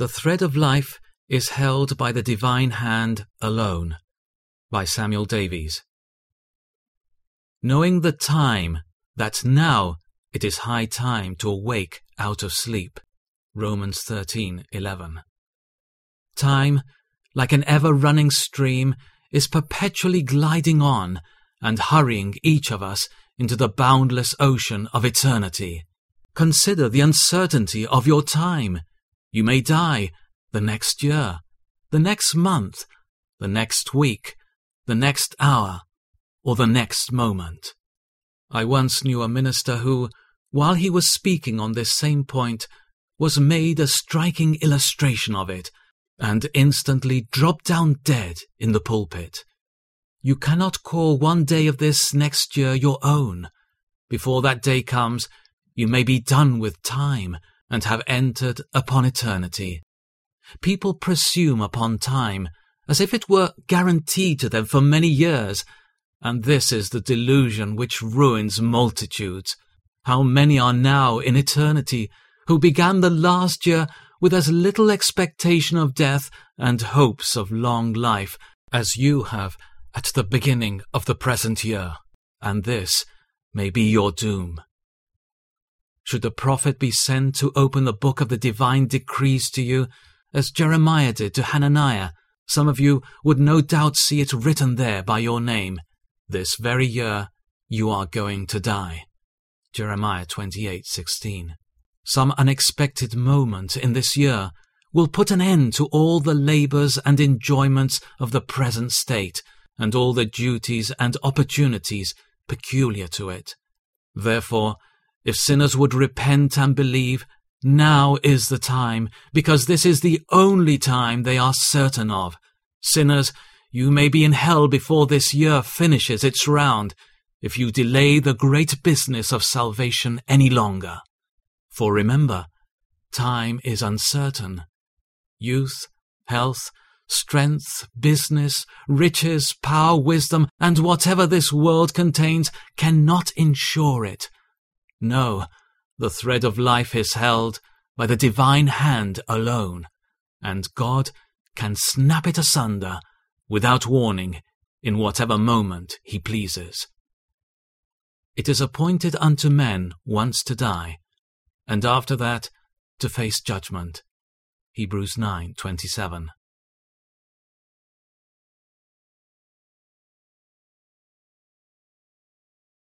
The thread of life is held by the divine hand alone. By Samuel Davies. Knowing the time, that now it is high time to awake out of sleep. Romans 13:11. Time, like an ever-running stream, is perpetually gliding on and hurrying each of us into the boundless ocean of eternity. Consider the uncertainty of your time. You may die the next year, the next month, the next week, the next hour, or the next moment. I once knew a minister who, while he was speaking on this same point, was made a striking illustration of it, and instantly dropped down dead in the pulpit. You cannot call one day of this next year your own. Before that day comes, you may be done with time and have entered upon eternity. People presume upon time as if it were guaranteed to them for many years, and this is the delusion which ruins multitudes. How many are now in eternity who began the last year with as little expectation of death and hopes of long life as you have at the beginning of the present year, and this may be your doom. Should a prophet be sent to open the book of the divine decrees to you, as Jeremiah did to Hananiah, some of you would no doubt see it written there by your name. This very year you are going to die. Jeremiah 28:16. Some unexpected moment in this year will put an end to all the labors and enjoyments of the present state and all the duties and opportunities peculiar to it. Therefore, if sinners would repent and believe, now is the time, because this is the only time they are certain of. Sinners, you may be in hell before this year finishes its round, if you delay the great business of salvation any longer. For remember, time is uncertain. Youth, health, strength, business, riches, power, wisdom, and whatever this world contains cannot insure it. No, the thread of life is held by the divine hand alone, and God can snap it asunder without warning in whatever moment he pleases. It is appointed unto men once to die, and after that to face judgment. Hebrews 9:27.